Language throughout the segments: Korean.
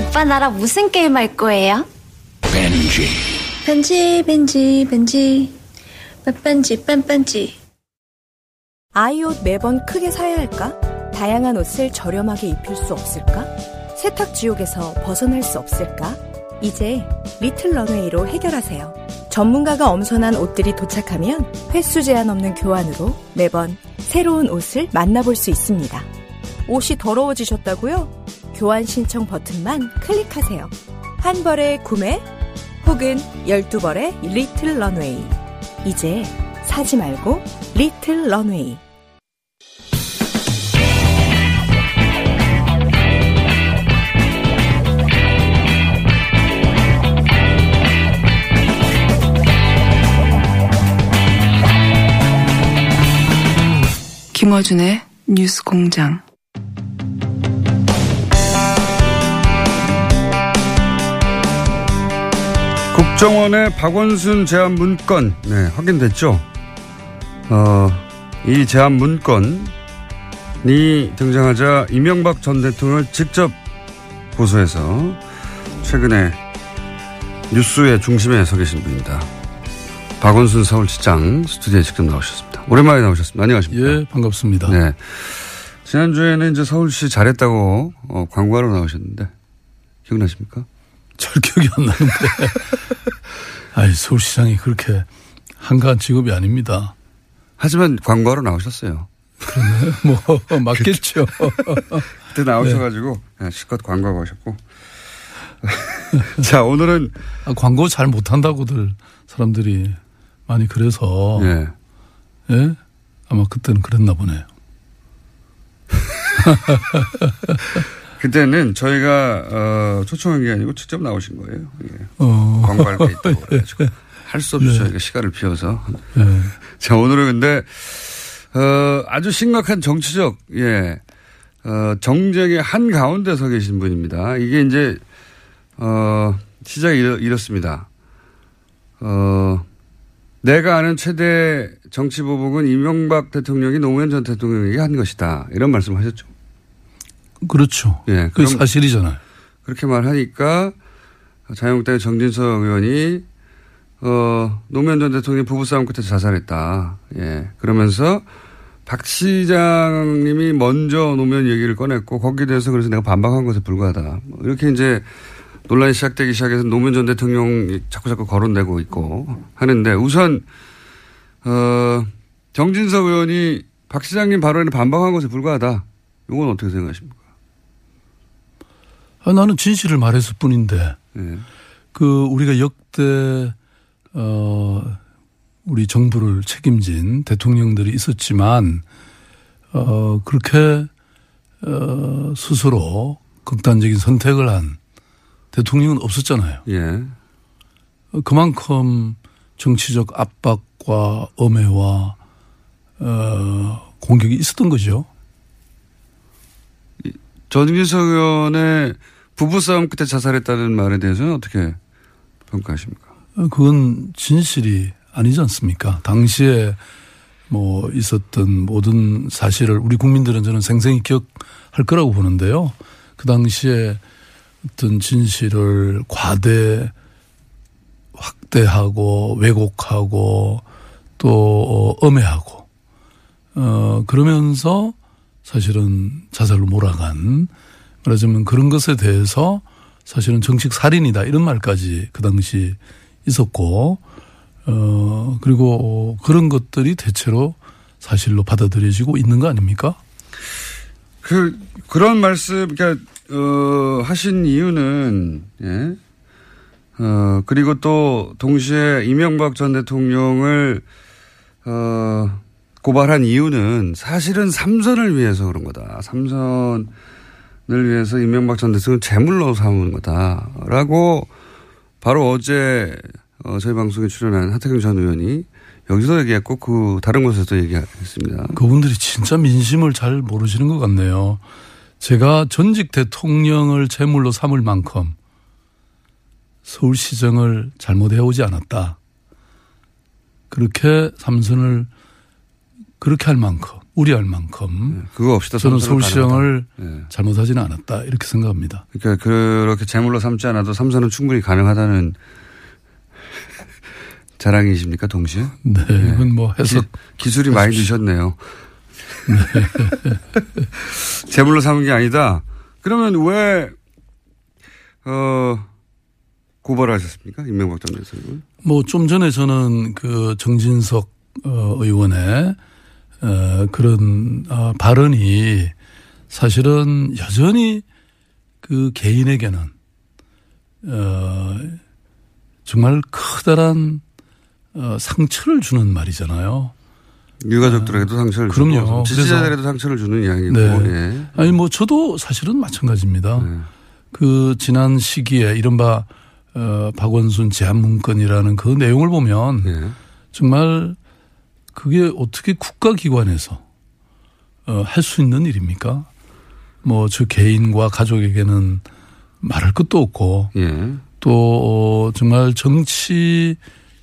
오빠 나랑 무슨 게임 할 거예요? 벤지 벤지 벤지 벤지 빼뺀지 빼뺀지 아이 옷 매번 크게 사야 할까? 다양한 옷을 저렴하게 입힐 수 없을까? 세탁 지옥에서 벗어날 수 없을까? 이제 리틀 런웨이로 해결하세요. 전문가가 엄선한 옷들이 도착하면 횟수 제한 없는 교환으로 매번 새로운 옷을 만나볼 수 있습니다. 옷이 더러워지셨다고요? 교환 신청 버튼만 클릭하세요. 한 벌의 구매 혹은 12벌의 리틀 런웨이. 이제 사지 말고 리틀 런웨이. 김어준의 뉴스 공장. 국정원의 박원순 제안 문건, 네, 확인됐죠? 어, 이 제안 문건이 등장하자 이명박 전 대통령을 직접 고소해서 최근에 뉴스의 중심에 서 계신 분입니다. 박원순 서울시장 스튜디오에 직접 나오셨습니다. 오랜만에 나오셨습니다. 안녕하십니까? 예, 반갑습니다. 네. 지난주에는 이제 서울시 잘했다고 어, 광고하러 나오셨는데 기억나십니까? 잘 기억이 안 나는데. 아이, 서울시장이 그렇게 한가한 직업이 아닙니다. 하지만 광고하러 나오셨어요. 그러네. 뭐, 맞겠죠. 그때 나오셔가지고 네. 실컷 광고하고 오셨고. 자, 오늘은. 아, 광고 잘 못한다고들 사람들이 많이 그래서. 예. 예? 아마 그때는 그랬나 보네요. 그때는 저희가 어, 초청한 게 아니고 직접 나오신 거예요. 예. 어. 광고할 게 있다고 그래가지고 할수 없이 네. 저희가 시간을 비워서. 네. 자 오늘은 근데 어, 아주 심각한 정치적 예 어, 정쟁의 한 가운데 서 계신 분입니다. 이게 이제 어, 시작이 이렇, 이렇습니다. 어, 내가 아는 최대 정치 보복은 이명박 대통령이 노무현 전 대통령에게 한 것이다. 이런 말씀 하셨죠. 그렇죠. 예. 그게 사실이잖아요. 그렇게 말하니까 자유한국당의 정진석 의원이 어, 노무현 전 대통령이 부부싸움 끝에 자살했다. 예. 그러면서 박 시장님이 먼저 노무현 얘기를 꺼냈고 거기에 대해서 그래서 내가 반박한 것에 불과하다. 뭐 이렇게 이제 논란이 시작되기 시작해서 노무현 전 대통령이 자꾸 자꾸 거론되고 있고 하는데 우선 어, 정진석 의원이 박 시장님 발언에 반박한 것에 불과하다. 이건 어떻게 생각하십니까? 아, 나는 진실을 말했을 뿐인데, 예. 그, 우리가 역대, 어, 우리 정부를 책임진 대통령들이 있었지만, 어, 그렇게, 어, 스스로 극단적인 선택을 한 대통령은 없었잖아요. 예. 그만큼 정치적 압박과 엄해와, 어, 공격이 있었던 거죠. 전진석 의원의 부부싸움 끝에 자살했다는 말에 대해서는 어떻게 평가하십니까? 그건 진실이 아니지 않습니까? 당시에 뭐 있었던 모든 사실을 우리 국민들은 저는 생생히 기억할 거라고 보는데요. 그 당시에 어떤 진실을 과대 확대하고 왜곡하고 또 엄해하고 어 그러면서 사실은 자살로 몰아간 말하자면 그런 것에 대해서 사실은 정식 살인이다 이런 말까지 그 당시 있었고 어, 그리고 그런 것들이 대체로 사실로 받아들여지고 있는 거 아닙니까? 그, 그런 말씀, 그러니까, 어, 하신 이유는, 예. 어, 그리고 또 동시에 이명박 전 대통령을, 어, 고발한 이유는 사실은 삼선을 위해서 그런 거다. 삼선을 위해서 이명박 전 대통령 제물로 삼은 거다라고 바로 어제 어, 저희 방송에 출연한 하태경 전 의원이 여기서 얘기했고 그 다른 곳에서도 얘기했습니다. 그분들이 진짜 민심을 잘 모르시는 것 같네요. 제가 전직 대통령을 제물로 삼을 만큼 서울시정을 잘못 해 오지 않았다. 그렇게 삼선을 그렇게 할 만큼 우려할 만큼 네, 그거 없이도 저는 서울시장을. 네. 잘못하지는 않았다 이렇게 생각합니다. 그러니까 그렇게 제물로 삼지 않아도 삼선은 충분히 가능하다는 자랑이십니까 동시에? 네, 이건 뭐 해석 기, 술이 많이 드셨네요. 제물로 삼은 게 아니다. 그러면 왜 어, 고발하셨습니까? 임명박 전 대통령. 뭐좀 전에 저는 그 정진석 어, 의원의 어, 그런 어, 발언이 사실은 여전히 그 개인에게는 어, 정말 커다란 어, 상처를 주는 말이잖아요. 유가족들에게도 상처를 그럼요. 주고 지지자들에게도 상처를 주는 이야기고. 네. 예. 아니 뭐 저도 사실은 마찬가지입니다. 네. 그 지난 시기에 이른바 어, 박원순 제한 문건이라는 그 내용을 보면 예. 정말 그게 어떻게 국가기관에서 어, 할 수 있는 일입니까? 뭐 저 개인과 가족에게는 말할 것도 없고 예. 또 어, 정말 정치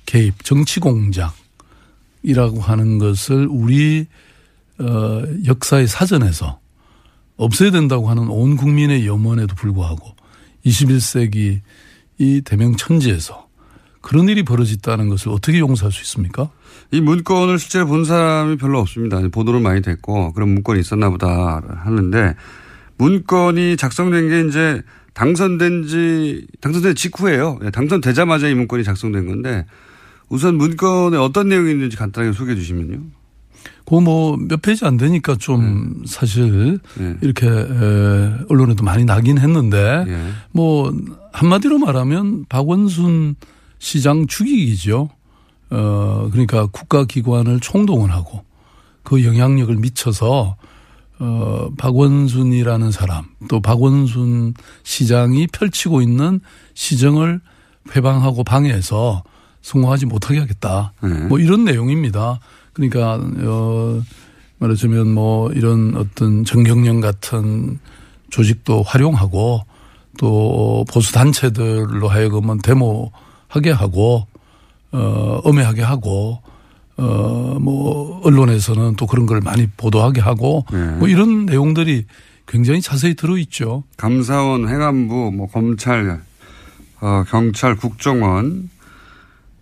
개입, 정치 공작이라고 하는 것을 우리 어, 역사의 사전에서 없애야 된다고 하는 온 국민의 염원에도 불구하고 21세기 이 대명천지에서 그런 일이 벌어졌다는 것을 어떻게 용서할 수 있습니까? 이 문건을 실제로 본 사람이 별로 없습니다. 보도는 많이 됐고 그런 문건이 있었나 보다 하는데 문건이 작성된 게 이제 당선된 지 당선된 직후예요. 예, 당선되자마자 이 문건이 작성된 건데 우선 문건에 어떤 내용이 있는지 간단하게 소개해 주시면요. 그뭐몇 페이지 안 되니까 좀 사실 네. 이렇게 에, 언론에도 많이 나긴 했는데 예. 뭐 한마디로 말하면 박원순 시장 죽이기죠. 어 그러니까 국가기관을 총동원하고 그 영향력을 미쳐서 어 박원순이라는 사람 또 박원순 시장이 펼치고 있는 시정을 회방하고 방해해서 성공하지 못하게 하겠다. 네. 뭐 이런 내용입니다. 그러니까 어 말하자면 뭐 이런 어떤 정경련 같은 조직도 활용하고 또 보수 단체들로 하여금은 데모 하게 하고 어 엄해하게 하고 어뭐 언론에서는 또 그런 걸 많이 보도하게 하고 네. 뭐 이런 내용들이 굉장히 자세히 들어 있죠. 감사원, 행안부, 뭐 검찰, 어, 경찰, 국정원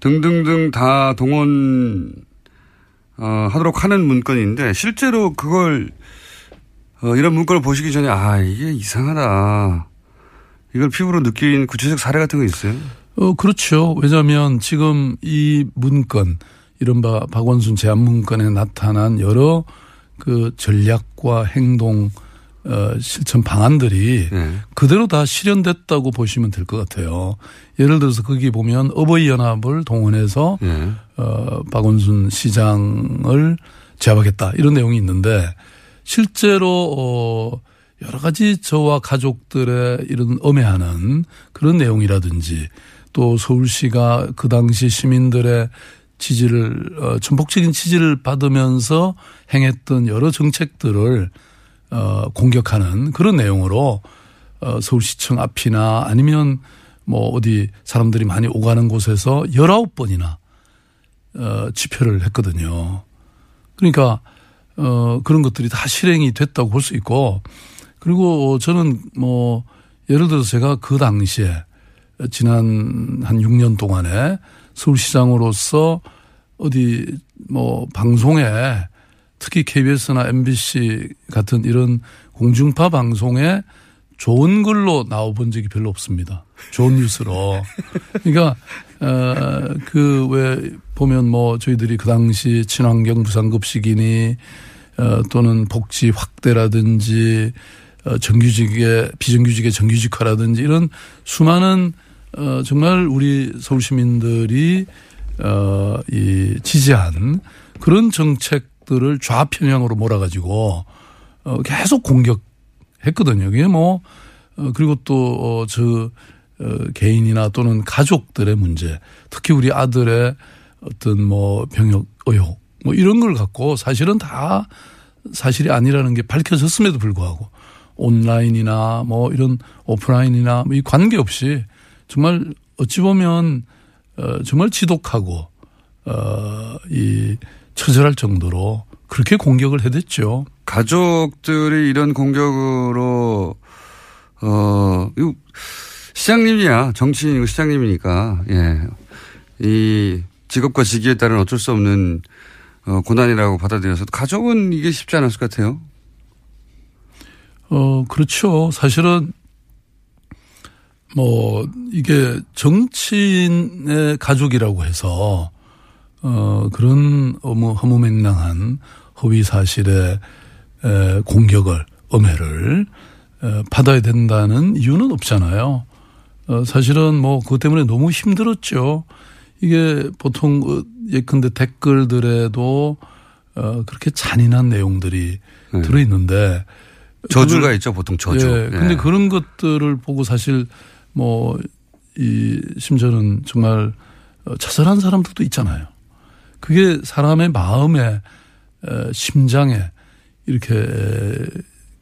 등등등 다 동원 어, 하도록 하는 문건인데 실제로 그걸 어, 이런 문건을 보시기 전에 아 이게 이상하다. 이걸 피부로 느낀 구체적 사례 같은 거 있어요? 어, 그렇죠. 왜냐하면 지금 이 문건, 이른바 박원순 제안 문건에 나타난 여러 그 전략과 행동, 어, 실천 방안들이 네. 그대로 다 실현됐다고 보시면 될 것 같아요. 예를 들어서 거기 보면 어버이연합을 동원해서 네. 어, 박원순 시장을 제압하겠다 이런 내용이 있는데 실제로 어, 여러 가지 저와 가족들의 이런 엄해하는 그런 내용이라든지 또 서울시가 그 당시 시민들의 지지를 어, 전폭적인 지지를 받으면서 행했던 여러 정책들을 어, 공격하는 그런 내용으로 어, 서울시청 앞이나 아니면 뭐 어디 사람들이 많이 오가는 곳에서 19번이나 어, 집회를 했거든요. 그러니까 어, 그런 것들이 다 실행이 됐다고 볼 수 있고 그리고 저는 뭐 예를 들어서 제가 그 당시에 지난 한 6년 동안에 서울시장으로서 어디 뭐 방송에 특히 KBS나 MBC 같은 이런 공중파 방송에 좋은 글로 나와본 적이 별로 없습니다. 좋은 뉴스로. 그러니까 어그 왜 보면 뭐 저희들이 그 당시 친환경 부산급식이니 어 또는 복지 확대라든지 어 정규직의 비정규직의 정규직화라든지 이런 수많은 어 정말 우리 서울 시민들이 어 이 지지한 그런 정책들을 좌편향으로 몰아가지고 어 계속 공격했거든요. 그게 뭐 어, 그리고 또, 어, 저, 어, 개인이나 또는 가족들의 문제, 특히 우리 아들의 어떤 뭐 병역 의혹, 뭐 이런 걸 갖고 사실은 다 사실이 아니라는 게 밝혀졌음에도 불구하고 온라인이나 뭐 이런 오프라인이나 뭐 이 관계없이 정말 어찌 보면 어, 정말 지독하고 어, 이 처절할 정도로 그렇게 공격을 해댔죠. 가족들이 이런 공격으로 어, 이거 시장님이야. 정치인이고 시장님이니까, 예. 이 직업과 직위에 따른 어쩔 수 없는 어, 고난이라고 받아들여서 가족은 이게 쉽지 않았을 것 같아요. 어, 그렇죠. 사실은 뭐 이게 정치인의 가족이라고 해서 어, 그런 뭐 허무맹랑한 허위 사실의 에, 공격을, 엄해를 에, 받아야 된다는 이유는 없잖아요. 어, 사실은 뭐 그것 때문에 너무 힘들었죠. 이게 보통 어, 예컨대 댓글들에도 어, 그렇게 잔인한 내용들이 네. 들어있는데 저주가 있죠. 보통 저주. 예. 근데 예. 그런 것들을 보고 사실 뭐 이 심지어는 정말 어, 자살한 사람들도 있잖아요. 그게 사람의 마음에 에, 심장에 이렇게 에,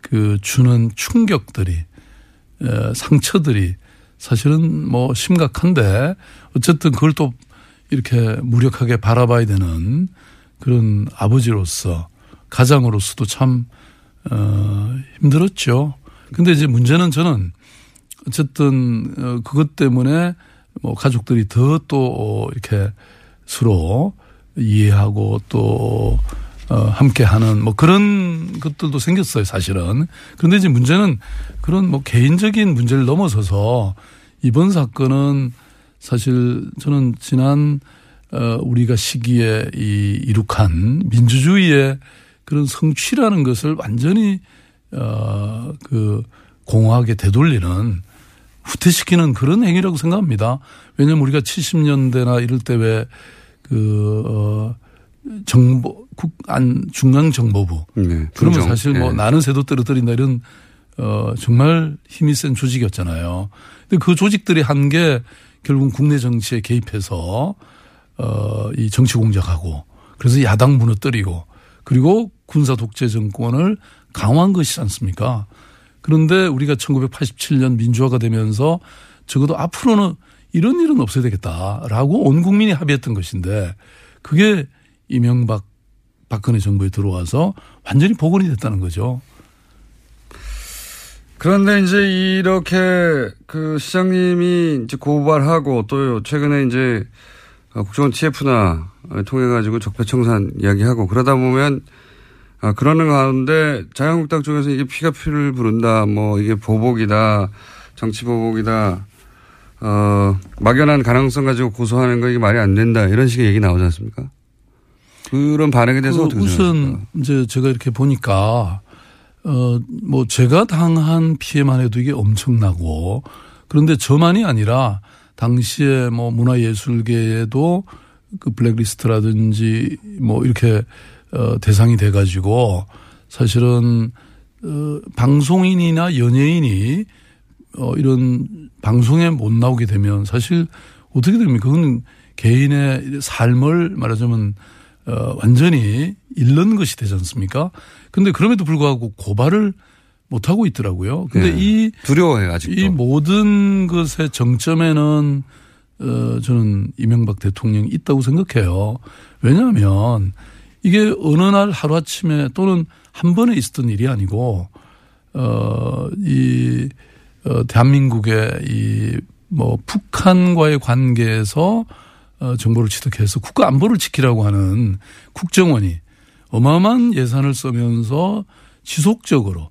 그 주는 충격들이 에, 상처들이 사실은 뭐 심각한데 어쨌든 그걸 또 이렇게 무력하게 바라봐야 되는 그런 아버지로서 가장으로서도 참 어, 힘들었죠. 근데 이제 문제는 저는 어쨌든 어, 그것 때문에 뭐 가족들이 더 또 이렇게 서로 이해하고 또 어, 함께 하는 뭐 그런 것들도 생겼어요, 사실은. 그런데 이제 문제는 그런 뭐 개인적인 문제를 넘어서서 이번 사건은 사실 저는 지난 어, 우리가 시기에 이 이룩한 민주주의의 그런 성취라는 것을 완전히 어, 그 공허하게 되돌리는 후퇴시키는 그런 행위라고 생각합니다. 왜냐하면 우리가 70년대나 이럴 때 왜 그, 어, 정보, 국, 안, 중앙정보부. 네. 그러면. 사실 뭐 예. 나는 새도 떨어뜨린다 이런 어, 정말 힘이 센 조직이었잖아요. 근데 그 조직들이 한 게 결국 국내 정치에 개입해서 어, 이 정치 공작하고 그래서 야당 무너뜨리고 그리고 군사 독재 정권을 강화한 것이지 않습니까? 그런데 우리가 1987년 민주화가 되면서 적어도 앞으로는 이런 일은 없어야 되겠다라고 온 국민이 합의했던 것인데 그게 이명박 박근혜 정부에 들어와서 완전히 복원이 됐다는 거죠. 그런데 이제 이렇게 그 시장님이 이제 고발하고 또 최근에 이제 국정원 TF나 통해 가지고 적폐청산 이야기하고 그러다 보면 아, 그러는 가운데 자유한국당 쪽에서 이게 피가 피를 부른다, 뭐 이게 보복이다, 정치 보복이다, 어, 막연한 가능성 가지고 고소하는 거 이게 말이 안 된다 이런 식의 얘기 나오지 않습니까? 그런 반응에 대해서 그 어떻게 우선 생각하십니까? 이제 제가 이렇게 보니까 어 뭐 제가 당한 피해만 해도 이게 엄청나고 그런데 저만이 아니라 당시에 뭐 문화예술계에도 그 블랙리스트라든지 뭐 이렇게 어 대상이 돼 가지고 사실은 어 방송인이나 연예인이 어 이런 방송에 못 나오게 되면 사실 어떻게 됩니까? 그건 개인의 삶을 말하자면 어, 완전히 잃는 것이 되지 않습니까? 근데 그럼에도 불구하고 고발을 못 하고 있더라고요. 근데 네. 이, 두려워해요 아직도. 이 모든 것의 정점에는 어, 저는 이명박 대통령이 있다고 생각해요. 왜냐하면 이게 어느 날 하루아침에 또는 한 번에 있었던 일이 아니고, 어, 이, 어, 대한민국의 이, 뭐, 북한과의 관계에서 어, 정보를 취득해서 국가 안보를 지키라고 하는 국정원이 어마어마한 예산을 쓰면서 지속적으로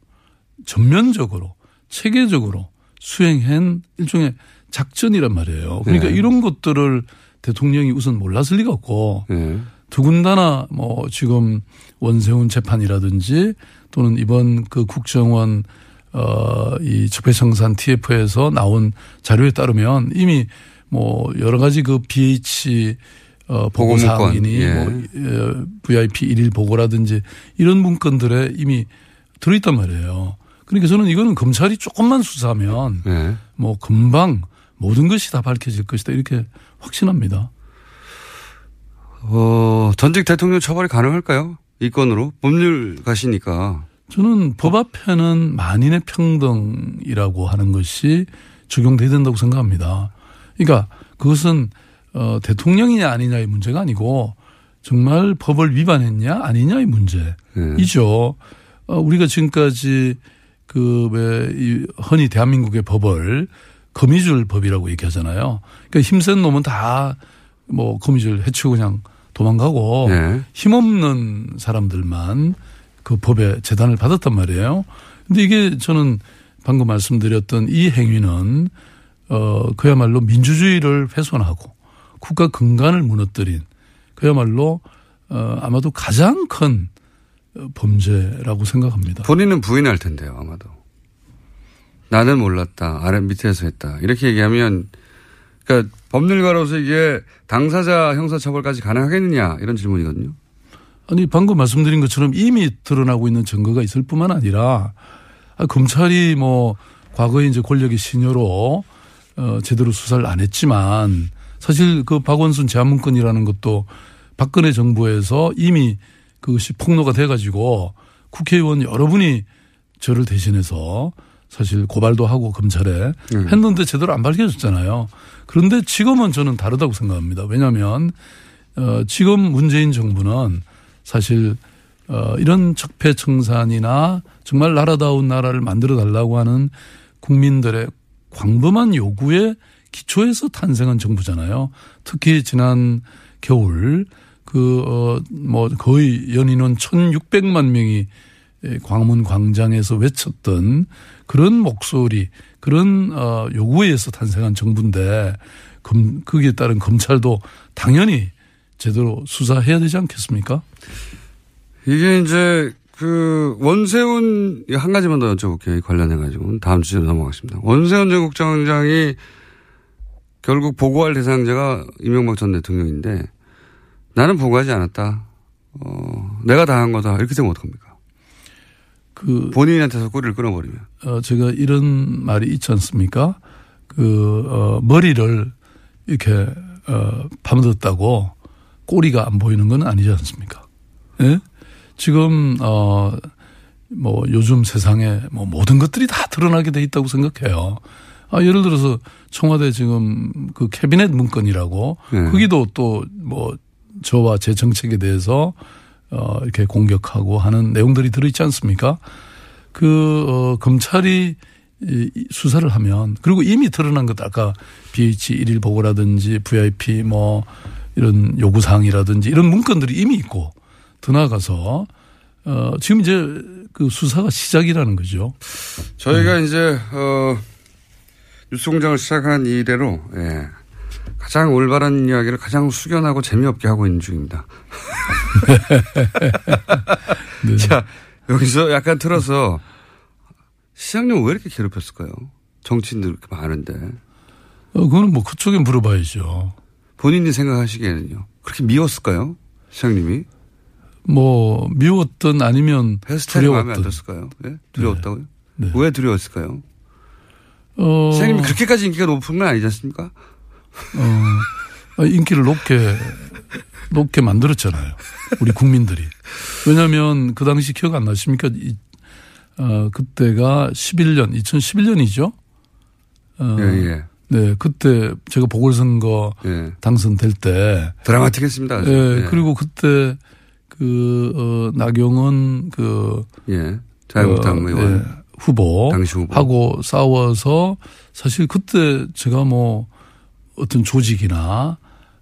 전면적으로 체계적으로 수행한 일종의 작전이란 말이에요. 그러니까 네. 이런 것들을 대통령이 우선 몰랐을 리가 없고 예. 더군다나 뭐 지금 원세훈 재판이라든지 또는 이번 그 국정원 어이 적폐청산 TF에서 나온 자료에 따르면 이미 뭐 여러 가지 그 BH 어 보고 사항이니 예. 뭐 어, VIP 일일 보고라든지 이런 문건들에 이미 들어있단 말이에요. 그러니까 저는 이거는 검찰이 조금만 수사하면 예. 뭐 금방 모든 것이 다 밝혀질 것이다 이렇게 확신합니다. 어, 전직 대통령 처벌이 가능할까요? 이 건으로? 법률 가시니까. 저는 법 앞에는 만인의 평등이라고 하는 것이 적용돼야 된다고 생각합니다. 그러니까 그것은 어, 대통령이냐 아니냐의 문제가 아니고 정말 법을 위반했냐 아니냐의 문제이죠. 어, 우리가 지금까지 그왜 흔히 대한민국의 법을 거미줄 법이라고 얘기하잖아요. 그러니까 힘센 놈은 다 뭐 거미줄 해치고 그냥 도망가고 네. 힘없는 사람들만 그 법의 재단을 받았단 말이에요. 근데 이게 저는 방금 말씀드렸던 이 행위는 어 그야말로 민주주의를 훼손하고 국가 근간을 무너뜨린 그야말로 어 아마도 가장 큰 어, 범죄라고 생각합니다. 본인은 부인할 텐데요, 아마도. 나는 몰랐다. 아래 밑에서 했다. 이렇게 얘기하면, 그러니까 법률가로서 이게 당사자 형사처벌까지 가능하겠느냐 이런 질문이거든요. 아니 방금 말씀드린 것처럼 이미 드러나고 있는 증거가 있을 뿐만 아니라 아, 검찰이 뭐 과거에 이제 권력의 신여로 어 제대로 수사를 안 했지만 사실 그 박원순 제한문건이라는 것도 박근혜 정부에서 이미 그것이 폭로가 돼 가지고 국회의원 여러분이 저를 대신해서 사실 고발도 하고 검찰에 음. 했는데 제대로 안 밝혀졌잖아요. 그런데 지금은 저는 다르다고 생각합니다. 왜냐하면 어 지금 문재인 정부는 사실 어 이런 적폐 청산이나 정말 나라다운 나라를 만들어 달라고 하는 국민들의 광범한 요구에 기초해서 탄생한 정부잖아요. 특히 지난 겨울 그 어 뭐 거의 연인원 1,600만 명이 광문 광장에서 외쳤던 그런 목소리, 그런 어 요구에 의해서 탄생한 정부인데 검 거기에 따른 검찰도 당연히 제대로 수사해야 되지 않겠습니까? 이게 이제 그 원세훈 한 가지만 더 여쭤볼게요. 관련해 가지고 다음 주제로 넘어가겠습니다. 원세훈 전 국장장이 결국 보고할 대상자가 이명박 전 대통령인데 나는 보고하지 않았다. 어, 내가 다 한 거다. 이렇게 되면 어떡합니까? 그 본인한테서 꼬리를 끊어버리면. 어, 제가 이런 말이 있지 않습니까? 그, 어, 머리를 이렇게, 어, 파묻었다고 꼬리가 안 보이는 건 아니지 않습니까? 예? 지금, 어, 뭐 요즘 세상에 뭐 모든 것들이 다 드러나게 돼 있다고 생각해요. 아, 예를 들어서 청와대 지금 그 캐비넷 문건이라고 네. 거기도 또 뭐 저와 제 정책에 대해서 어, 이렇게 공격하고 하는 내용들이 들어있지 않습니까? 그, 어, 검찰이 이이 수사를 하면 그리고 이미 드러난 것 아까 BH 일일 보고라든지 VIP 뭐 이런 요구 사항이라든지 이런 문건들이 이미 있고 더 나아가서 어, 지금 이제 그 수사가 시작이라는 거죠. 저희가 이제, 어, 뉴스 공장을 시작한 이래로, 예. 가장 올바른 이야기를 가장 숙연하고 재미없게 하고 있는 중입니다. 네. 자, 여기서 약간 틀어서 시장님 왜 이렇게 괴롭혔을까요? 정치인들 이렇게 많은데. 어, 그거는 뭐 그쪽에 물어봐야죠. 본인이 생각하시기에는요. 그렇게 미웠을까요? 시장님이? 뭐 미웠던 아니면 두려웠던. 들었을까요? 예? 두려웠다고요? 네. 왜 두려웠을까요? 어, 시장님이 그렇게까지 인기가 높은 건 아니지 않습니까? 어, 인기를 높게 높게 만들었잖아요. 우리 국민들이. 왜냐하면 그 당시 기억 안 나십니까? 이, 어, 그때가 11년, 2011년이죠. 어, 예, 예. 네, 그때 제가 보궐선거 예. 당선될 때, 드라마틱했습니다. 아주. 예, 예. 그리고 그때 그 어, 나경원 그 예. 자유한국당 어, 의원. 예, 후보 당시 후보. 하고 싸워서 사실 그때 제가 뭐 어떤 조직이나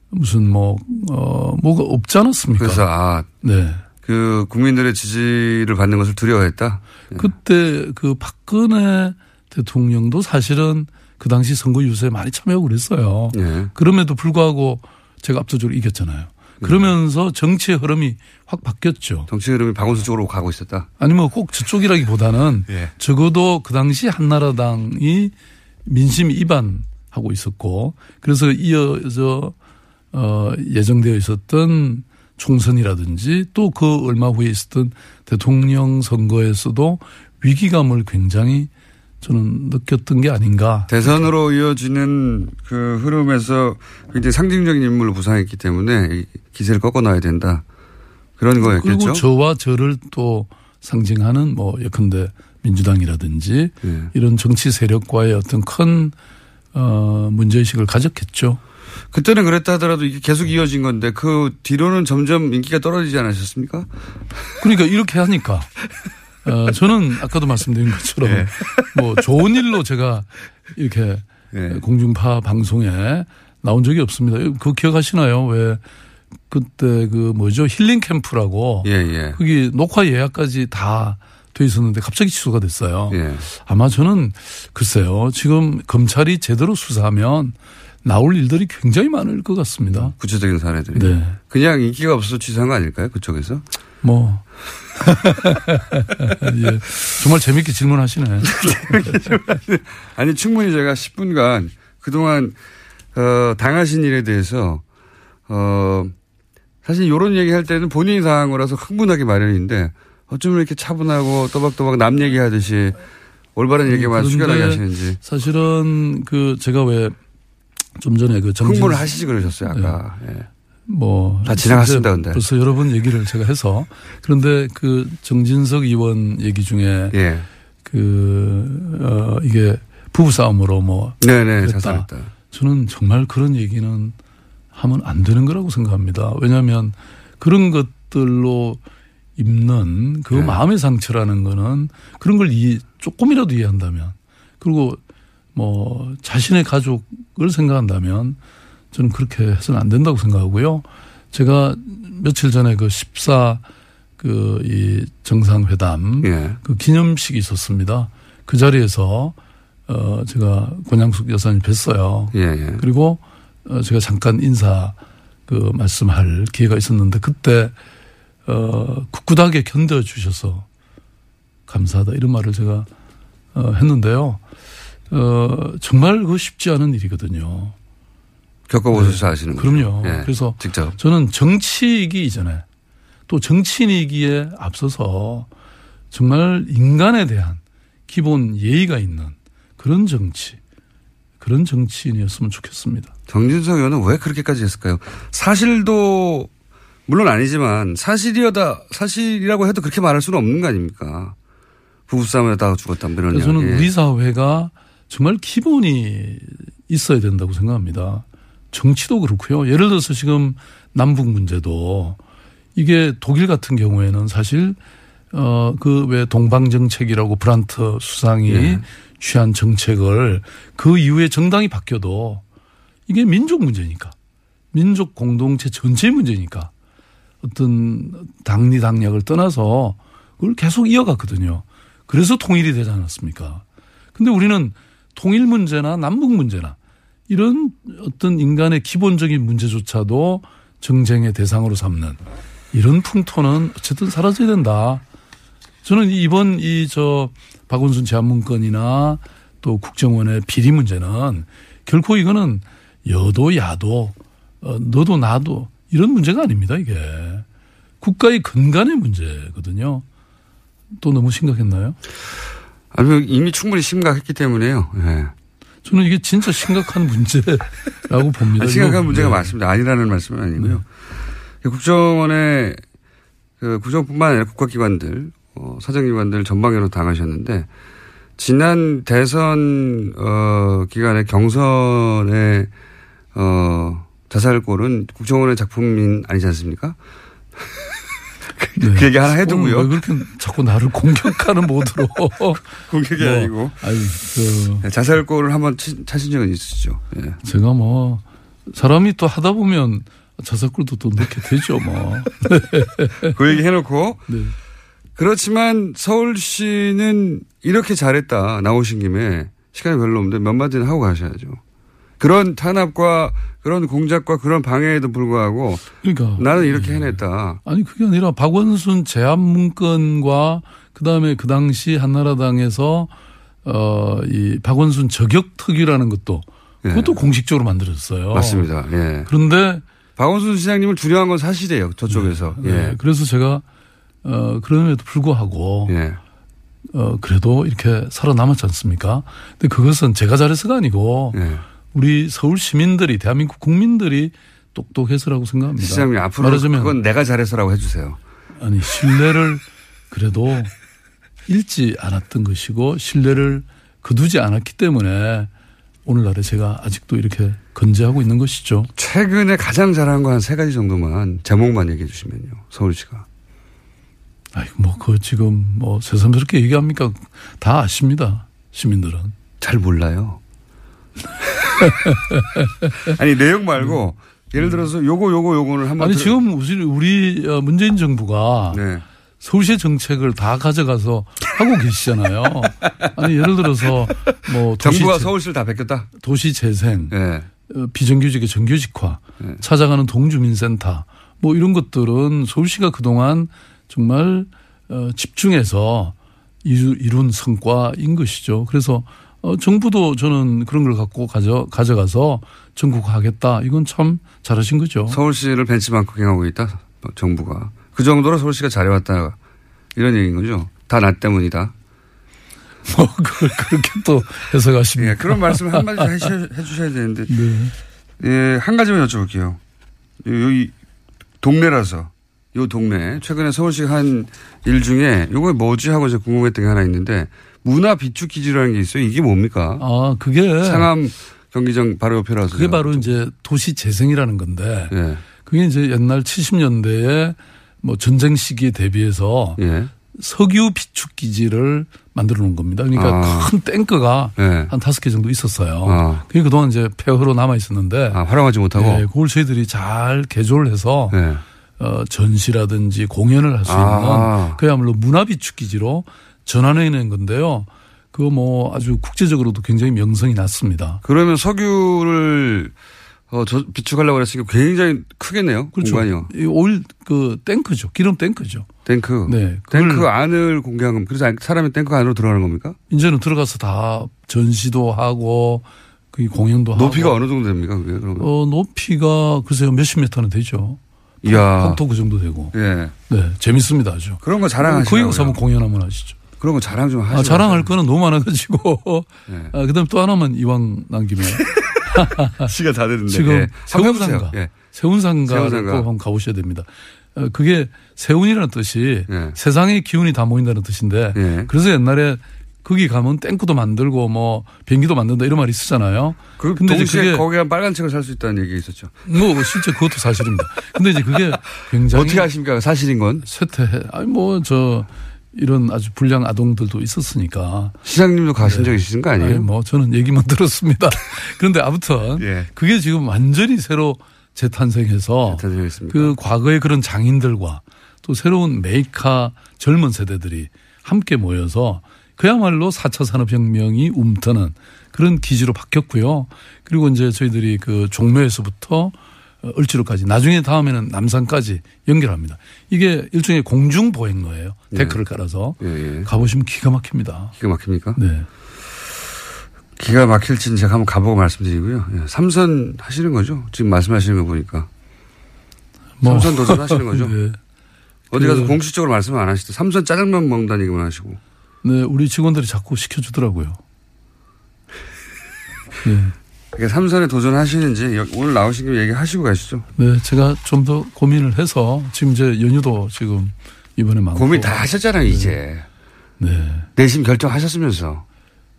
무슨 뭐, 어, 뭐가 없지 않았습니까? 그래서 아, 네. 그 국민들의 지지를 받는 것을 두려워했다. 예. 그때 그 박근혜 대통령도 사실은 그 당시 선거 유세에 많이 참여하고 그랬어요. 예. 그럼에도 불구하고 제가 압도적으로 이겼잖아요. 그러면서 정치의 흐름이 확 바뀌었죠. 정치 흐름이 박원순 쪽으로 가고 있었다. 아니면 꼭 저쪽이라기보다는 예. 적어도 그 당시 한나라당이 민심 위반하고 있었고 그래서 이어져 어 예정되어 있었던 총선이라든지 또 그 얼마 후에 있었던 대통령 선거에서도 위기감을 굉장히 저는 느꼈던 게 아닌가. 대선으로 이어지는 그 흐름에서 굉장히 상징적인 인물로 부상했기 때문에 이 기세를 꺾어놔야 된다. 그런 거였겠죠. 그리고 저와 저를 또 상징하는 뭐 예컨대 민주당이라든지 예. 이런 정치 세력과의 어떤 큰 어, 문제의식을 가졌겠죠. 그때는 그랬다 하더라도 이게 계속 이어진 건데 그 뒤로는 점점 인기가 떨어지지 않으셨습니까? 그러니까 이렇게 하니까 어, 저는 아까도 말씀드린 것처럼 예. 뭐 좋은 일로 제가 이렇게 예. 공중파 방송에 나온 적이 없습니다. 그거 기억하시나요? 왜 그때 그 뭐죠 힐링 캠프라고 예, 예. 거기 녹화 예약까지 다 돼 있었는데 갑자기 취소가 됐어요. 예. 아마 저는 글쎄요 지금 검찰이 제대로 수사하면 나올 일들이 굉장히 많을 것 같습니다. 구체적인 사례들이. 네. 그냥 인기가 없어서 취소한 거 아닐까요? 그쪽에서? 뭐. 예. 정말 재밌게 질문하시네. 아니 충분히 제가 10분간 그동안 어, 당하신 일에 대해서 어 사실 이런 얘기 할 때는 본인이 당한 거라서 흥분하기 마련인데 어쩌면 이렇게 차분하고 또박또박 남 얘기하듯이 올바른 얘기만 숙연하게 하시는지 사실은 그 제가 왜 좀 전에 그 정진 흥분을 하시지 그러셨어요 아까. 예. 뭐. 다 지나갔습니다, 근데. 벌써 여러 번 얘기를 제가 해서. 그런데 그 정진석 의원 얘기 중에 예. 그, 어, 이게 부부 싸움으로 뭐. 네네 그랬다. 자살했다. 저는 정말 그런 얘기는 하면 안 되는 거라고 생각합니다. 왜냐하면 그런 것들로 입는 그 네. 마음의 상처라는 거는 그런 걸 이해, 조금이라도 이해한다면 그리고 뭐 자신의 가족을 생각한다면 저는 그렇게 해서는 안 된다고 생각하고요. 제가 며칠 전에 그 14 그 이 정상회담 예. 그 기념식이 있었습니다. 그 자리에서 어 제가 권양숙 여사님 뵀어요. 예, 예. 그리고 어 제가 잠깐 인사 그 말씀할 기회가 있었는데 그때 어 굳굳하게 견뎌 주셔서 감사하다 이런 말을 제가 어 했는데요. 어 정말 그 쉽지 않은 일이거든요. 겪어보셔서 아시는 거죠. 그럼요. 예. 그래서 직접. 저는 정치이기 이전에 또 정치인이기에 앞서서 정말 인간에 대한 기본 예의가 있는 그런 정치, 그런 정치인이었으면 좋겠습니다. 정진석 의원은 왜 그렇게까지 했을까요? 사실도 물론 아니지만 사실이어다 사실이라고 해도 그렇게 말할 수는 없는 거 아닙니까? 부부싸움에 하다가 죽었다 뭐 이런 그래서 저는 이야기. 우리 사회가 정말 기본이 있어야 된다고 생각합니다. 정치도 그렇고요. 예를 들어서 지금 남북 문제도 이게 독일 같은 경우에는 사실 어 그 왜 동방 정책이라고 브란트 수상이 예. 취한 정책을 그 이후에 정당이 바뀌어도 이게 민족 문제니까 민족 공동체 전체 문제니까 어떤 당리 당략을 떠나서 그걸 계속 이어갔거든요. 그래서 통일이 되지 않았습니까? 근데 우리는 통일 문제나 남북 문제나 이런 어떤 인간의 기본적인 문제조차도 정쟁의 대상으로 삼는 이런 풍토는 어쨌든 사라져야 된다. 저는 이번 이 저 박원순 제안문건이나 또 국정원의 비리 문제는 결코 이거는 여도 야도 어, 너도 나도 이런 문제가 아닙니다 이게 국가의 근간의 문제거든요. 또 너무 심각했나요? 아니 이미 충분히 심각했기 때문에요. 예. 저는 이게 진짜 심각한 문제라고 봅니다. 아, 심각한 문제가 네. 맞습니다. 아니라는 말씀은 아니고요. 국정원의 그 국정뿐만 아니라 국가기관들, 어, 사정기관들 전방위로 당하셨는데 지난 대선 어, 기간에 경선에 어, 자살골은 국정원의 작품인 아니지 않습니까? 네. 그 얘기 하나 해두고요. 왜 그렇게 자꾸 나를 공격하는 모드로. 공격이 뭐, 아니고 아니, 그, 자살 골을 한번 치- 차신 적은 있으시죠. 예. 제가 뭐, 사람이 또 하다 보면 자살골도 또 넣게 되죠, 뭐. 그 얘기 해놓고 네. 그렇지만 서울시는 이렇게 잘했다. 나오신 김에 시간이 별로 없는데 몇 마디는 하고 가셔야죠. 그런 탄압과 그런 공작과 그런 방해에도 불구하고 그러니까 나는 이렇게 해냈다. 아니 그게 아니라 박원순 제압 문건과 그다음에 그 당시 한나라당에서 어이 박원순 저격 특위라는 것도 그것도 공식적으로 만들었어요. 예. 맞습니다. 예. 그런데 박원순 시장님을 두려워한 건 사실이에요. 저쪽에서. 네, 예. 그래서 제가 어 그럼에도 불구하고 예. 어 그래도 이렇게 살아남았지 않습니까? 근데 그것은 제가 잘해서가 아니고 예. 우리 서울 시민들이 대한민국 국민들이 똑똑해서라고 생각합니다. 시장님 앞으로 말하자면 그건 내가 잘해서라고 해주세요. 아니 신뢰를 그래도 잃지 않았던 것이고 신뢰를 거두지 않았기 때문에 오늘날에 제가 아직도 이렇게 건재하고 있는 것이죠. 최근에 가장 잘한 거 한 세 가지 정도만 제목만 얘기해 주시면요. 서울시가. 아이 뭐그 지금 뭐 새삼스럽게 얘기합니까? 다 아십니다. 시민들은. 잘 몰라요. 아니 내용 말고 예를 들어서 요거 요거 요거를 한번 아니 들어- 지금 우리 우리 어, 문재인 정부가 네. 서울시의 정책을 다 가져가서 하고 계시잖아요. 아니 예를 들어서 뭐 도시 정부가 재- 서울시를 다 뺏겼다. 도시 재생, 네. 어, 비정규직의 정규직화, 찾아가는 동주민센터 뭐 이런 것들은 서울시가 그동안 정말 어, 집중해서 이루, 이룬 성과인 것이죠. 그래서 어, 정부도 저는 그런 걸 갖고 가져 가져가서 전국화하겠다. 이건 참 잘하신 거죠. 서울시를 벤치마킹하고 있다. 정부가. 그 정도로 서울시가 잘해왔다. 이런 얘기인 거죠. 다 나 때문이다. 뭐 그걸 그렇게 또 해석하십니까? 예, 그런 말씀 한마디 해주셔야, 되는데. 네. 예, 한 가지만 여쭤볼게요. 여기 동네라서 요 동네 최근에 서울시가 한일 중에 요거 뭐지 하고 제가 궁금했던 게 하나 있는데 문화 비축 기지라는 게 있어요. 이게 뭡니까? 아 그게 상암 경기장 바로 옆이라서. 그게 바로 이제 도시 재생이라는 건데 예. 그게 이제 옛날 70년대에 뭐 전쟁 시기에 대비해서 예. 석유 비축 기지를 만들어 놓은 겁니다. 그러니까 아. 큰 탱크가 예. 한 다섯 개 정도 있었어요. 아. 그게 그동안 이제 폐허로 남아 있었는데 아, 활용하지 못하고. 예, 그걸 저희들이 잘 개조를 해서 예. 어, 전시라든지 공연을 할 수 있는 아. 그야말로 문화 비축 기지로 전환해 낸 건데요. 그거 뭐 아주 국제적으로도 굉장히 명성이 났습니다. 그러면 석유를 어, 저, 비축하려고 그랬으니까 굉장히 크겠네요. 그렇죠. 공간이요. 이 오일 그 탱크죠. 기름 탱크죠. 탱크. 네. 탱크 안을 공개한 겁니다. 그래서 사람이 탱크 안으로 들어가는 겁니까? 이제는 들어가서 다 전시도 하고 그 공연도 높이가 하고 어느 정도 됩니까? 그게 그러면? 어 높이가 글쎄요 몇십 미터는 되죠. 이야. 폭도 그 정도 되고. 예. 네 재밌습니다 아주. 그런 거 자랑하시죠. 거기 가서 한번 공연 한번 하시죠. 그런 거 자랑 좀 하시죠. 아, 자랑할 거는 너무 많아가지고. 네. 아, 그다음 또 하나만 이왕 남기면 시가 다 됐는데. 지금 해보세요. 세운상가, 예. 세운상가를 세운상가. 꼭 한번 가보셔야 됩니다. 어, 그게 세운이라는 뜻이 예. 세상의 기운이 다 모인다는 뜻인데 예. 그래서 옛날에 거기 가면 탱크도 만들고 뭐 비행기도 만든다 이런 말이 있었잖아요. 그 근데 이제 동시에 그게 거기 한 빨간 책을 살 수 있다는 얘기 있었죠. 뭐 실제 그것도 사실입니다. 근데 이제 그게 굉장히 어떻게 아십니까? 사실인 건. 쇠퇴해. 아니 뭐 저 이런 아주 불량 아동들도 있었으니까. 시장님도 가신 적 있으신 거 아니에요? 아니 뭐 저는 얘기만 들었습니다. 그런데 아무튼 예. 그게 지금 완전히 새로 재탄생해서 재탄생했습니까? 그 과거의 그런 장인들과 또 새로운 메이카 젊은 세대들이 함께 모여서 그야말로 4차 산업혁명이 움트는 그런 기지로 바뀌었고요. 그리고 이제 저희들이 그 종묘에서부터 어, 을지로까지 나중에 다음에는 남산까지 연결합니다. 이게 일종의 공중 보행로예요. 네. 데크를 깔아서 예, 예. 가보시면 기가 막힙니다. 기가 막힙니까? 네. 기가 막힐지는 제가 한번 가보고 말씀드리고요. 예. 삼선 하시는 거죠? 지금 말씀하시는 거 보니까. 삼선 도전하시는 거죠? 네. 어디 가서 그- 공식적으로 말씀 안 하시죠. 삼선 짜장면 먹는다는 얘기만 하시고. 네, 우리 직원들이 자꾸 시켜주더라고요. 네. 그러니까 삼선에 도전하시는지 여- 오늘 나오신 김에 얘기하시고 가시죠. 네, 제가 좀 더 고민을 해서 지금 이제 연휴도 지금 이번에 많고. 고민 다 하셨잖아요, 이제. 네. 내심 결정하셨으면서.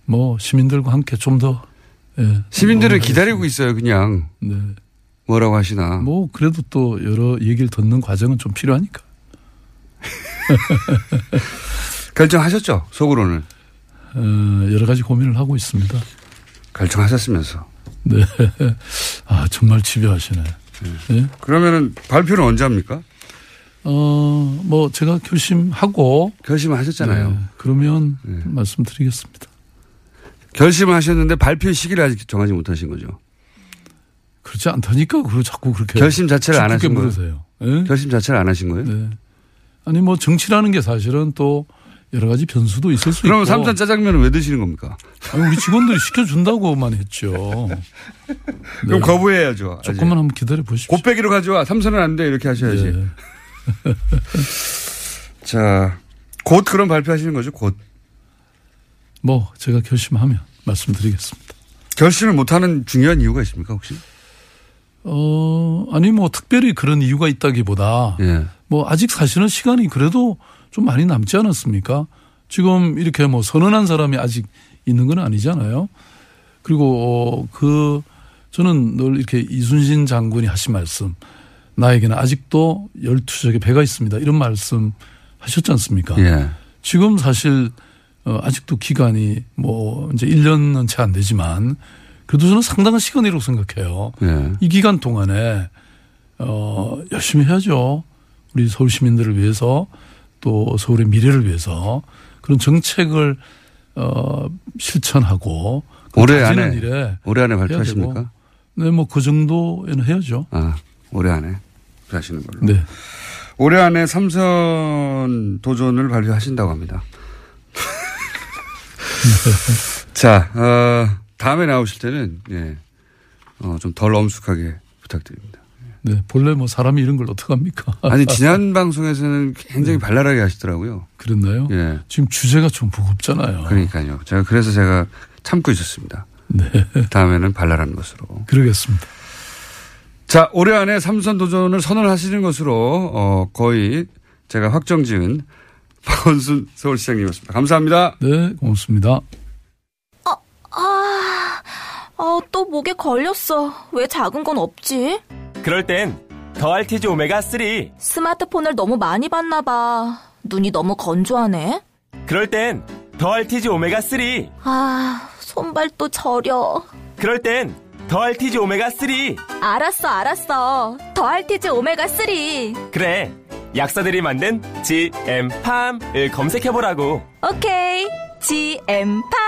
뭐 시민들과 함께 좀 더. 예, 시민들은 뭐 기다리고 있어요, 그냥. 네. 뭐라고 하시나. 뭐 그래도 또 여러 얘기를 듣는 과정은 좀 필요하니까. 결정하셨죠, 속으로는. 어, 여러 가지 고민을 하고 있습니다. 결정하셨으면서. 네. 아, 정말 집요하시네. 네. 그러면은 발표는 언제 합니까? 어, 뭐 제가 결심하고 결심을 하셨잖아요. 네, 그러면 말씀드리겠습니다. 결심을 하셨는데 발표 시기를 아직 정하지 못하신 거죠. 그렇지 않다니까 그걸 자꾸 그렇게 결심 자체를 안 하신 거예요. 예? 결심 자체를 안 하신 거예요? 네. 아니 뭐 정치라는 게 사실은 또 여러 가지 변수도 있을 수 그러면 있고. 삼선 짜장면은 왜 드시는 겁니까? 아니, 우리 직원들이 시켜준다고만 했죠. 그럼 거부해야죠. 조금만 한번 기다려 보십시오. 곱빼기로 가져와. 삼선은 안 돼. 이렇게 하셔야지. 네. 자, 곧 그런 발표하시는 거죠? 곧. 뭐 제가 결심하면 말씀드리겠습니다. 결심을 못하는 중요한 이유가 있습니까 혹시? 어 아니 뭐 특별히 그런 이유가 있다기보다 예. 뭐 아직 사실은 시간이 그래도 좀 많이 남지 않았습니까? 지금 이렇게 뭐 선언한 사람이 아직 있는 건 아니잖아요. 그리고 어, 그 저는 늘 이렇게 이순신 장군이 하신 말씀 나에게는 아직도 12척의 배가 있습니다. 이런 말씀 하셨지 않습니까? 예. 지금 사실 어, 아직도 기간이 뭐 이제 1년은 채 안 되지만 그래도 저는 상당한 시간이라고 생각해요. 예. 이 기간 동안에 어, 열심히 해야죠. 우리 서울 시민들을 위해서 또 서울의 미래를 위해서 그런 정책을 어, 실천하고 그 올해 안에 일에 올해 안에 발표하십니까? 네, 뭐 그 정도에는 해야죠. 아, 올해 안에 하시는 걸로. 네. 올해 안에 삼선 도전을 발표하신다고 합니다. 자, 어, 다음에 나오실 때는 예, 어, 좀 덜 엄숙하게 부탁드립니다. 네, 본래 뭐 사람이 이런 걸 어떡합니까? 아니 지난 방송에서는 굉장히 발랄하게 하시더라고요. 그랬나요? 예, 지금 주제가 좀 무겁잖아요. 그러니까요. 제가 그래서 제가 참고 있었습니다. 네, 다음에는 발랄한 것으로. 그러겠습니다. 자, 올해 안에 삼선 도전을 선언하시는 것으로 어, 거의 제가 확정 지은 박원순 서울시장님이었습니다. 감사합니다. 네, 고맙습니다. 아, 아, 또 목에 걸렸어. 왜 작은 건 없지? 그럴 땐 더알티지 오메가 3. 스마트폰을 너무 많이 봤나 봐. 눈이 너무 건조하네. 그럴 땐 더알티지 오메가 3. 아, 손발도 저려. 그럴 땐 더알티지 오메가 3. 알았어, 알았어. 더알티즈 오메가 3. 그래. 약사들이 만든 GM팜을 검색해 보라고. 오케이. GM팜.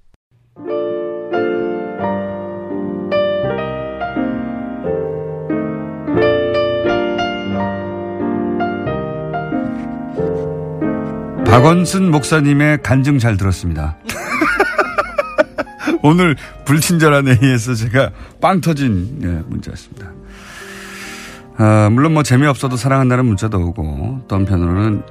박원순 목사님의 간증 잘 들었습니다. 오늘 불친절한 회의에서 제가 빵 터진 예, 문자였습니다. 아, 물론 뭐 재미없어도 사랑한다는 문자도 오고 또 한편으로는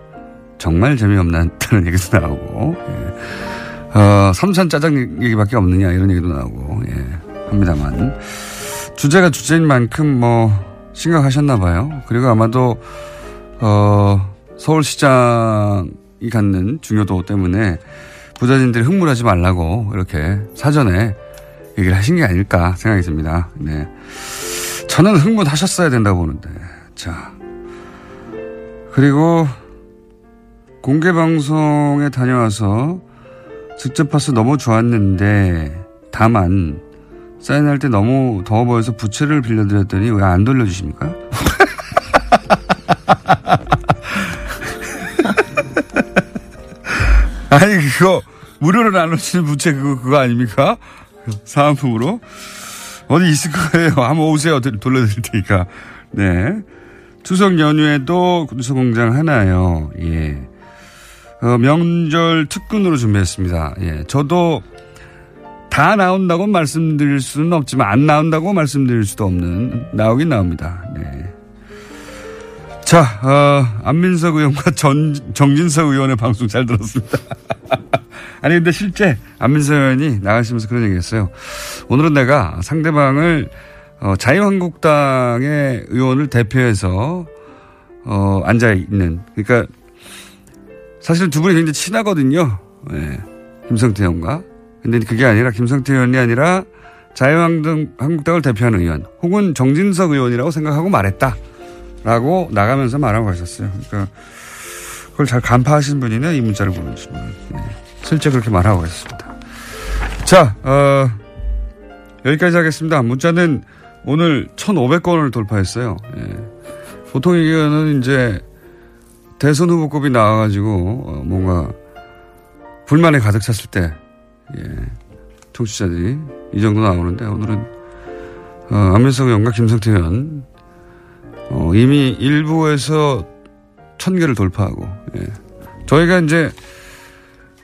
정말 재미없다는 얘기도 나오고 예. 어, 삼산 짜장 얘기밖에 없느냐 이런 얘기도 나오고 예, 합니다만 주제가 주제인 만큼 뭐 심각하셨나 봐요. 그리고 아마도 어, 서울시장이 갖는 중요도 때문에 부자진들이 흥분하지 말라고 이렇게 사전에 얘기를 하신 게 아닐까 생각이 듭니다. 네. 저는 흥분하셨어야 된다고 보는데. 자. 그리고 공개 방송에 다녀와서 직접 봐서 너무 좋았는데 다만 사인할 때 너무 더워 보여서 부채를 빌려드렸더니 왜 안 돌려주십니까? 아니 그거 무료로 나눠주는 부채 그거 그거 아닙니까? 사은품으로 어디 있을 거예요. 한번 오세요. 돌려드릴 테니까. 네. 추석 연휴에도 군수공장 하나요. 예. 어, 명절 특근으로 준비했습니다. 예. 저도 다 나온다고 말씀드릴 수는 없지만 안 나온다고 말씀드릴 수도 없는 나오긴 나옵니다. 네. 자, 어, 안민석 의원과 전, 정진석 의원의 방송 잘 들었습니다. 아니, 근데 실제 안민석 의원이 나가시면서 그런 얘기 했어요. 오늘은 내가 상대방을 어, 자유한국당의 의원을 대표해서 어, 앉아 있는. 그러니까 사실 두 분이 굉장히 친하거든요. 예. 김성태 의원과. 근데 그게 아니라 김성태 의원이 아니라 자유한국당을 대표하는 의원 혹은 정진석 의원이라고 생각하고 말했다. 라고 나가면서 말하고 가셨어요. 그러니까 그걸 잘 간파하신 분이네 이 문자를 보내주신 분. 네. 실제 그렇게 말하고 계셨습니다. 자, 어, 여기까지 하겠습니다. 문자는 오늘 1,500건을 돌파했어요. 예. 보통 얘기는 이제 대선 후보급이 나와가지고 어, 뭔가 불만에 가득 찼을 때, 예. 청취자들이 이 정도 나오는데 오늘은 어, 안민석 의원과 김성태 의원 어, 이미 일부에서 천 개를 돌파하고 예. 저희가 이제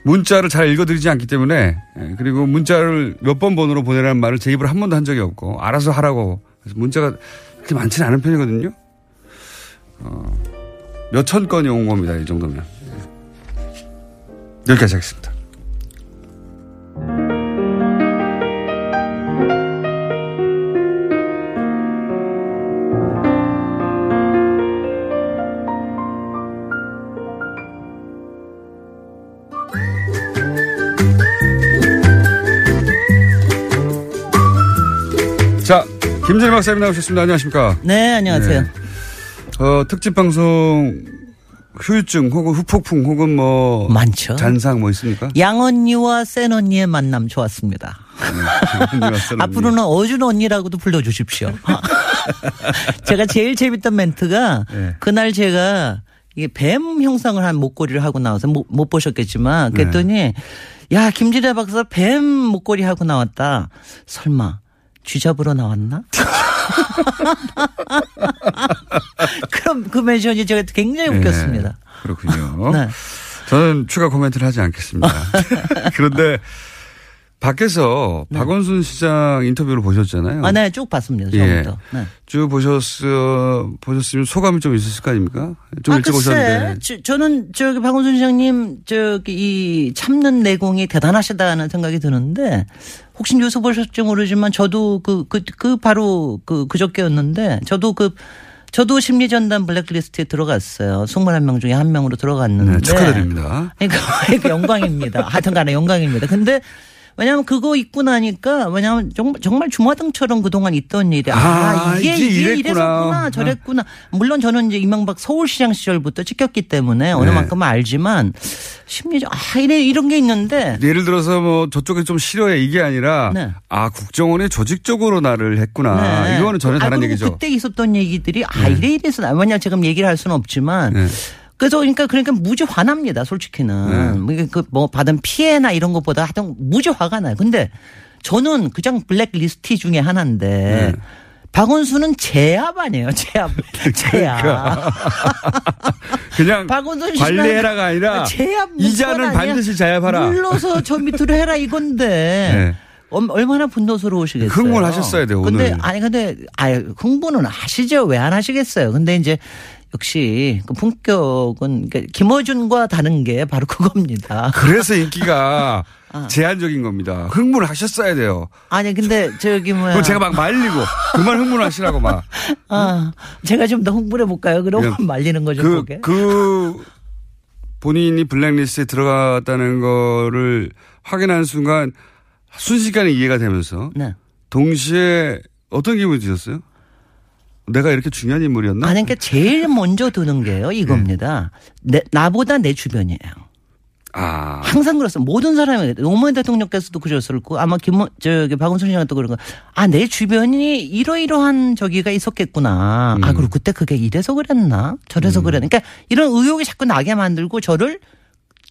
문자를 잘 읽어드리지 않기 때문에 예, 그리고 문자를 몇 번 번호로 보내라는 말을 제 입으로 한 번도 한 적이 없고 알아서 하라고 문자가 그렇게 많지는 않은 편이거든요. 어, 몇천 건이 온 겁니다. 이 정도면 예. 여기까지 하겠습니다. 자, 김진일 박사님 나오셨습니다. 안녕하십니까? 네, 안녕하세요. 네. 어, 특집 방송 후유증 혹은 후폭풍 혹은 뭐 많죠. 잔상 뭐 있습니까? 양 언니와 센 언니의 만남 좋았습니다. 네, 앞으로는 어준 언니라고도 불러주십시오. 제가 제일 재밌던 멘트가 네. 그날 제가 이게 뱀 형상을 한 목걸이를 하고 나와서 못, 못 보셨겠지만 네. 그랬더니 야 김진애 박사 뱀 목걸이 하고 나왔다. 설마 쥐 잡으러 나왔나? 그럼 그 멘션이 제가 굉장히 웃겼습니다. 네, 그렇군요. 네. 저는 추가 코멘트를 하지 않겠습니다. 그런데 밖에서 박원순 시장 인터뷰를 보셨잖아요. 아, 네, 쭉 봤습니다. 예. 처음부터. 네. 쭉 보셨어, 보셨으면 소감이 좀 있으실 거 아닙니까? 좀 아, 일찍 글쎄, 오셨는데. 저, 저는 저기 박원순 시장님 저기 이 참는 내공이 대단하시다는 생각이 드는데 혹시 뉴스 보셨지 모르지만 저도 그 그 그 바로 그 그저께였는데 저도 그 저도 심리전단 블랙리스트에 들어갔어요. 21명 중에 한 명으로 들어갔는데. 네, 축하드립니다. 그러니까 영광입니다. 하여튼 간에 영광입니다. 근데 왜냐하면 그거 입고 나니까 왜냐하면 정말, 정말 주마등처럼 그동안 있던 일이 아, 아, 이게 이제 이게 이랬구나. 이래서구나 저랬구나. 물론 저는 이제 이명박 서울시장 시절부터 찍혔기 때문에 어느 네. 만큼은 알지만 심리적 아 이래 이런 게 있는데 예를 들어서 뭐 저쪽에 좀 싫어해 이게 아니라 네. 아 국정원이 조직적으로 나를 했구나 네. 이거는 전혀 아, 다른 그리고 얘기죠. 그때 있었던 얘기들이 아 네. 이래 이래서 나 왜냐 지금 얘기를 할 수는 없지만 네. 그래서 그러니까 그러니까 무지 화납니다 솔직히는 네. 그뭐 받은 피해나 이런 것보다 하여튼 무지 화가 나요. 근데 저는 그냥 블랙리스트 중에 하나인데 네. 박원순은 제압 아니에요 제압 제압. 그러니까. 그냥 박원순 관리해라가 아니라 제압 이자는? 반드시 자압하라. 물러서 저 밑으로 해라 이건데 네. 얼- 얼마나 분노스러우시겠어요. 흥분을 하셨어야 돼요, 근데 오늘. 아니 근데 아 흥분은 하시죠. 왜 안 하시겠어요. 근데 이제 역시 그 품격은 그러니까 김어준과 다른 게 바로 그겁니다. 그래서 인기가 아. 제한적인 겁니다. 흥분을 하셨어야 돼요. 아니 근데 저기 뭐야. 그럼 제가 막 말리고 그만 흥분하시라고 막. 아 제가 좀 더 흥분해 볼까요? 그럼 그냥 말리는 거죠. 그, 그게. 그 본인이 블랙리스트에 들어갔다는 거를 확인한 순간 순식간에 이해가 되면서 네. 동시에 어떤 기분이 드셨어요? 내가 이렇게 중요한 인물이었나? 아니 그러니까 제일 먼저 드는 게요 이겁니다. 내, 나보다 내 주변이에요. 아. 항상 그렇습니다. 모든 사람이 노무현 대통령께서도 그러셨을 거고 아마 김 저기 박원순 시장도 그런 거. 아 내 주변이 이러이러한 저기가 있었겠구나. 아 그리고 그때 그게 이래서 그랬나 저래서 그랬나. 그러니까 이런 의혹이 자꾸 나게 만들고 저를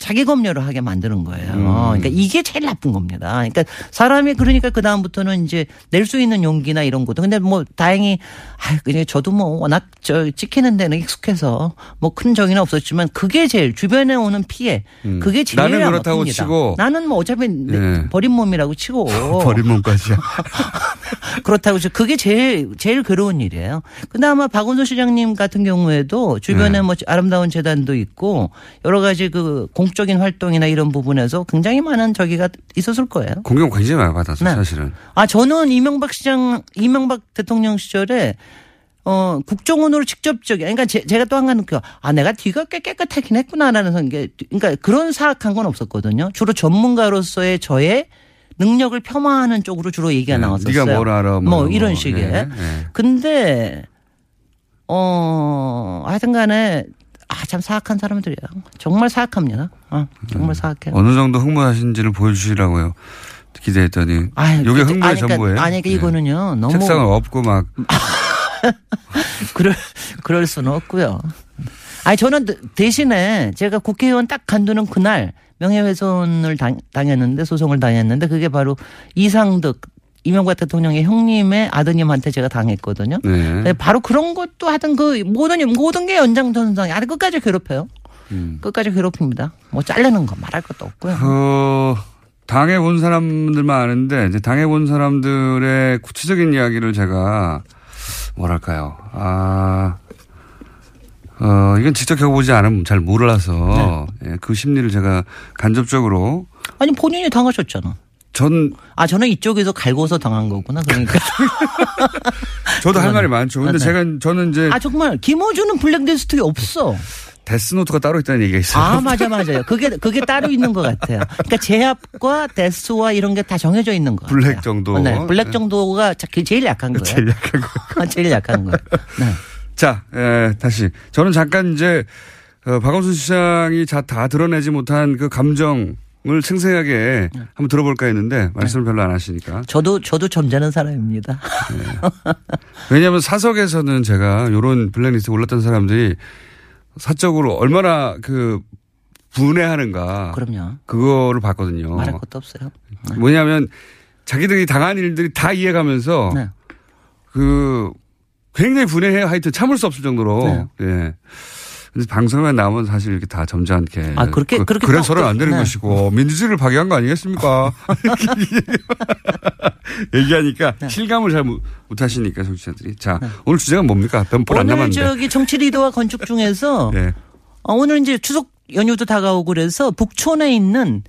자기 검열을 하게 만드는 거예요. 음. 그러니까 이게 제일 나쁜 겁니다. 그러니까 사람이 그러니까 그 다음부터는 이제 낼 수 있는 용기나 이런 것도. 근데 뭐 다행히 아 그냥 저도 뭐 워낙 저 찍히는 데는 익숙해서 뭐 큰 정의는 없었지만 그게 제일 주변에 오는 피해 음. 그게 제일 나는 그렇다고 아픕니다. 치고. 나는 뭐 어차피 내 네. 버린 몸이라고 치고 버린 몸까지야. 그렇다고 해서 그게 제일 제일 괴로운 일이에요. 아마 박원순 시장님 같은 경우에도 주변에 네. 뭐 아름다운 재단도 있고 여러 가지 그 공 적인 활동이나 이런 부분에서 굉장히 많은 저기가 있었을 거예요. 공격 굉장히 많이 받았어 네. 사실은. 아 저는 이명박 시장 이명박 대통령 시절에 어, 국정원으로 직접적인, 그러니까 제, 가 또 한 가지 느껴, 아, 내가 뒤가 꽤 깨끗하긴 했구나라는 게, 그러니까 그런 사악한 건 없었거든요. 주로 전문가로서의 저의 능력을 폄하하는 쪽으로 주로 얘기가 나왔었어요. 네가 뭘 알아, 뭐, 뭐 이런 뭐. 식의. 예, 예. 근데, 어, 하여튼 간에, 아, 참 사악한 사람들이야. 정말 사악합니다. 어, 정말 사악해요. 어느 정도 흥분하신지를 보여주시라고요. 기대했더니. 요게 그때- 흥분의 아니, 그러니까- 전부예요. 아니, 그러니까 이거는요, 너무- 책상을 엎고 막. 그럴, 그럴 수는 없고요. 아니, 저는 대- 대신에 제가 국회의원 딱 간두는 그날 명예훼손을 당, 당했는데, 소송을 당했는데, 그게 바로 이상득, 이명박 대통령의 형님의 아드님한테 제가 당했거든요. 네. 네, 바로 그런 것도 하여튼 그 모든, 모든 게 연장선상에 아주 끝까지 괴롭혀요. 음. 끝까지 괴롭힙니다. 뭐 자르는 거 말할 것도 없고요. 어, 당해본 사람들만 아는데, 이제 당해본 사람들의 구체적인 이야기를 제가, 뭐랄까요. 아, 어, 이건 직접 겪어보지 않으면 잘 몰라서, 네. 예, 그 심리를 제가 간접적으로, 아니, 본인이 당하셨잖아. 전, 아, 저는 이쪽에서 갈고서 당한 거구나. 그러니까. 저도 할 말이 많죠. 근데 네. 제가, 저는 이제, 아, 정말, 김어준은 블랙리스트에 없어. death note가 따로 있다는 얘기가 있어요. 아, 맞아, 맞아요. 그게, 그게 따로 있는 것 같아요. 그러니까 제압과 데스와 이런 게 다 정해져 있는 것 같아요. 블랙 정도. 네, 블랙 정도가 자- 제일 약한 거예요. 제일 약한 거. 아, 제일 약한 거예요. 네. 자, 에, 다시. 저는 잠깐 이제, 어, 박원순 시장이 자, 다 드러내지 못한 그 감정 을 생생하게 한번 들어볼까 했는데 말씀을 별로 안 하시니까. 저도, 저도 점잖은 사람입니다. 왜냐하면 사석에서는 제가 요런 블랙리스트에 올랐던 사람들이 사적으로 얼마나 그 분해하는가. 그럼요. 그거를 봤거든요. 말할 것도 없어요. 뭐냐면 자기들이 당한 일들이 다 이해가면서 네. 그 굉장히 분해해요. 하여튼 참을 수 없을 정도로. 네. 예. 근데 방송에 나오면 사실 이렇게 다 점잖게. 아, 그렇게- 그, 그렇게 그래서는 딱- 안 되는 네. 것이고 민주주의를 파괴한 거 아니겠습니까? 얘기하니까 네. 실감을 잘 못 하시니까 정치자들이. 자, 오늘 주제가 뭡니까? 몇분안 오늘 남았는데. 저기 정치 리더와 건축 중에서 네. 어, 오늘 이제 추석 연휴도 다가오고 그래서 북촌에 있는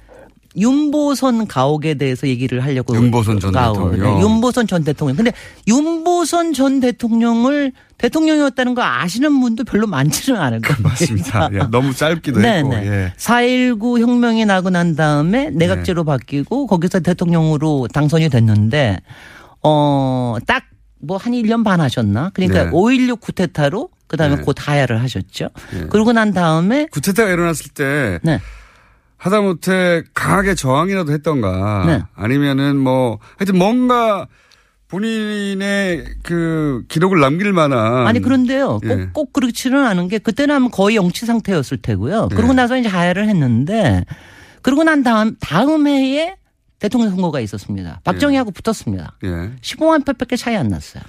윤보선 가옥에 대해서 얘기를 하려고 윤보선 전 가옥. 대통령. 네, 윤보선 전 대통령. 근데 윤보선 전 대통령을 대통령이었다는 거 아시는 분도 별로 많지는 않을 거예요. 맞습니다. 예, 너무 짧기도 네, 했고. 네. 예. 4.19 혁명이 나고 난 다음에 내각제로 바뀌고 거기서 대통령으로 당선이 됐는데, 어, 딱 뭐 한 1년 반 하셨나? 그러니까 네. 5.16 쿠데타로 그 다음에 네. 곧 하야를 하셨죠. 예. 그러고 난 다음에 구테타가 일어났을 때 네. 하다못해 강하게 저항이라도 했던가 네. 아니면은 뭐 하여튼 뭔가 본인의 그 기록을 남길 만한 아니 그런데요. 꼭, 예. 꼭 그렇지는 않은 게 그때는 아마 거의 영치 상태였을 테고요. 네. 그러고 나서 이제 하야를 했는데 그러고 난 다음 다음 해에 대통령 선거가 있었습니다. 박정희하고 붙었습니다. 예. 15만 표밖에 차이 안 났어요.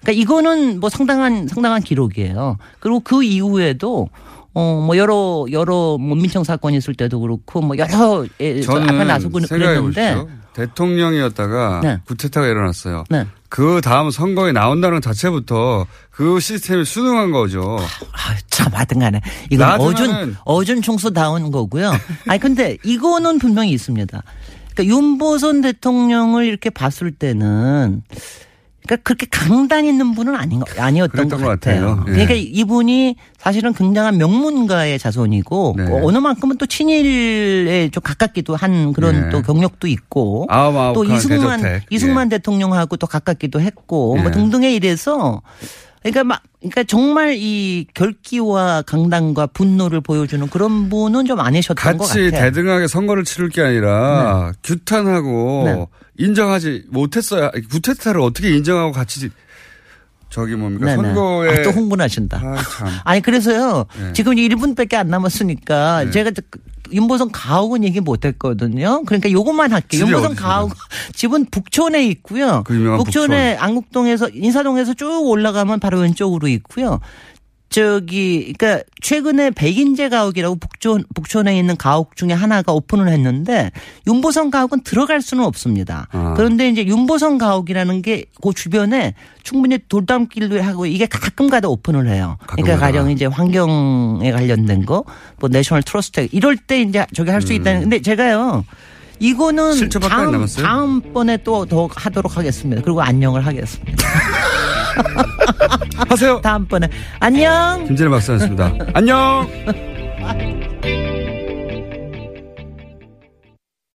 그러니까 이거는 뭐 상당한 상당한 기록이에요. 그리고 그 이후에도 어 뭐 여러 여러 뭐 민청 사건이 있을 때도 그렇고 뭐 여러 예, 저 앞에 나서고 그랬는데 보십시오. 대통령이었다가 네. 구테타가 일어났어요. 네. 그 다음 선거에 나온다는 것 자체부터 그 시스템이 순응한 거죠. 아, 참 하여튼 간에 이건 나 어준 어준 총수다운 거고요. 아니 근데 이거는 분명히 있습니다. 그러니까 윤보선 대통령을 이렇게 봤을 때는 그러니까 그렇게 강단 있는 분은 아닌 거 아니었던 것 같아요. 같아요. 예. 그러니까 이분이 사실은 굉장한 명문가의 자손이고 네. 어, 어느 만큼은 또 친일에 좀 가깝기도 한 그런 네. 또 경력도 있고 아우 아우한 또 이승만 대저택. 이승만 대통령하고 또 가깝기도 했고 뭐 예. 등등에 이래서 그러니까 막 그러니까 정말 이 결기와 강단과 분노를 보여주는 그런 분은 좀 아니셨던 것 같이 같아요. 대등하게 선거를 치를 게 아니라 규탄하고 네. 인정하지 못했어요. 구테타를 어떻게 인정하고 같이 저기 뭡니까 네네. 선거에 아, 또 흥분하신다. 아, 참. 아니 그래서요. 네. 지금 1분밖에 안 남았으니까 제가 그 윤보선 가옥은 얘기 못했거든요. 그러니까 요것만 할게요. 어디세요? 가옥 집은 북촌에 있고요. 그 북촌에 안국동에서 인사동에서 쭉 올라가면 바로 왼쪽으로 있고요. 저기 그러니까 최근에 백인제 가옥이라고 북촌 북촌에 있는 가옥 중에 하나가 오픈을 했는데 윤보선 가옥은 들어갈 수는 없습니다. 아. 그런데 이제 윤보선 가옥이라는 게 그 주변에 충분히 돌담길도 하고 이게 가끔가다 오픈을 해요. 그러니까. 가령 이제 환경에 관련된 거, 뭐 내셔널 트러스트 이럴 때 이제 저기 할 수 있다는. 근데 제가요. 이거는 음. 다음? 다음번에 또 더 하도록 하겠습니다. 그리고 안녕을 하겠습니다. 하세요. 다음번에 안녕. 김진애 박사였습니다. 안녕.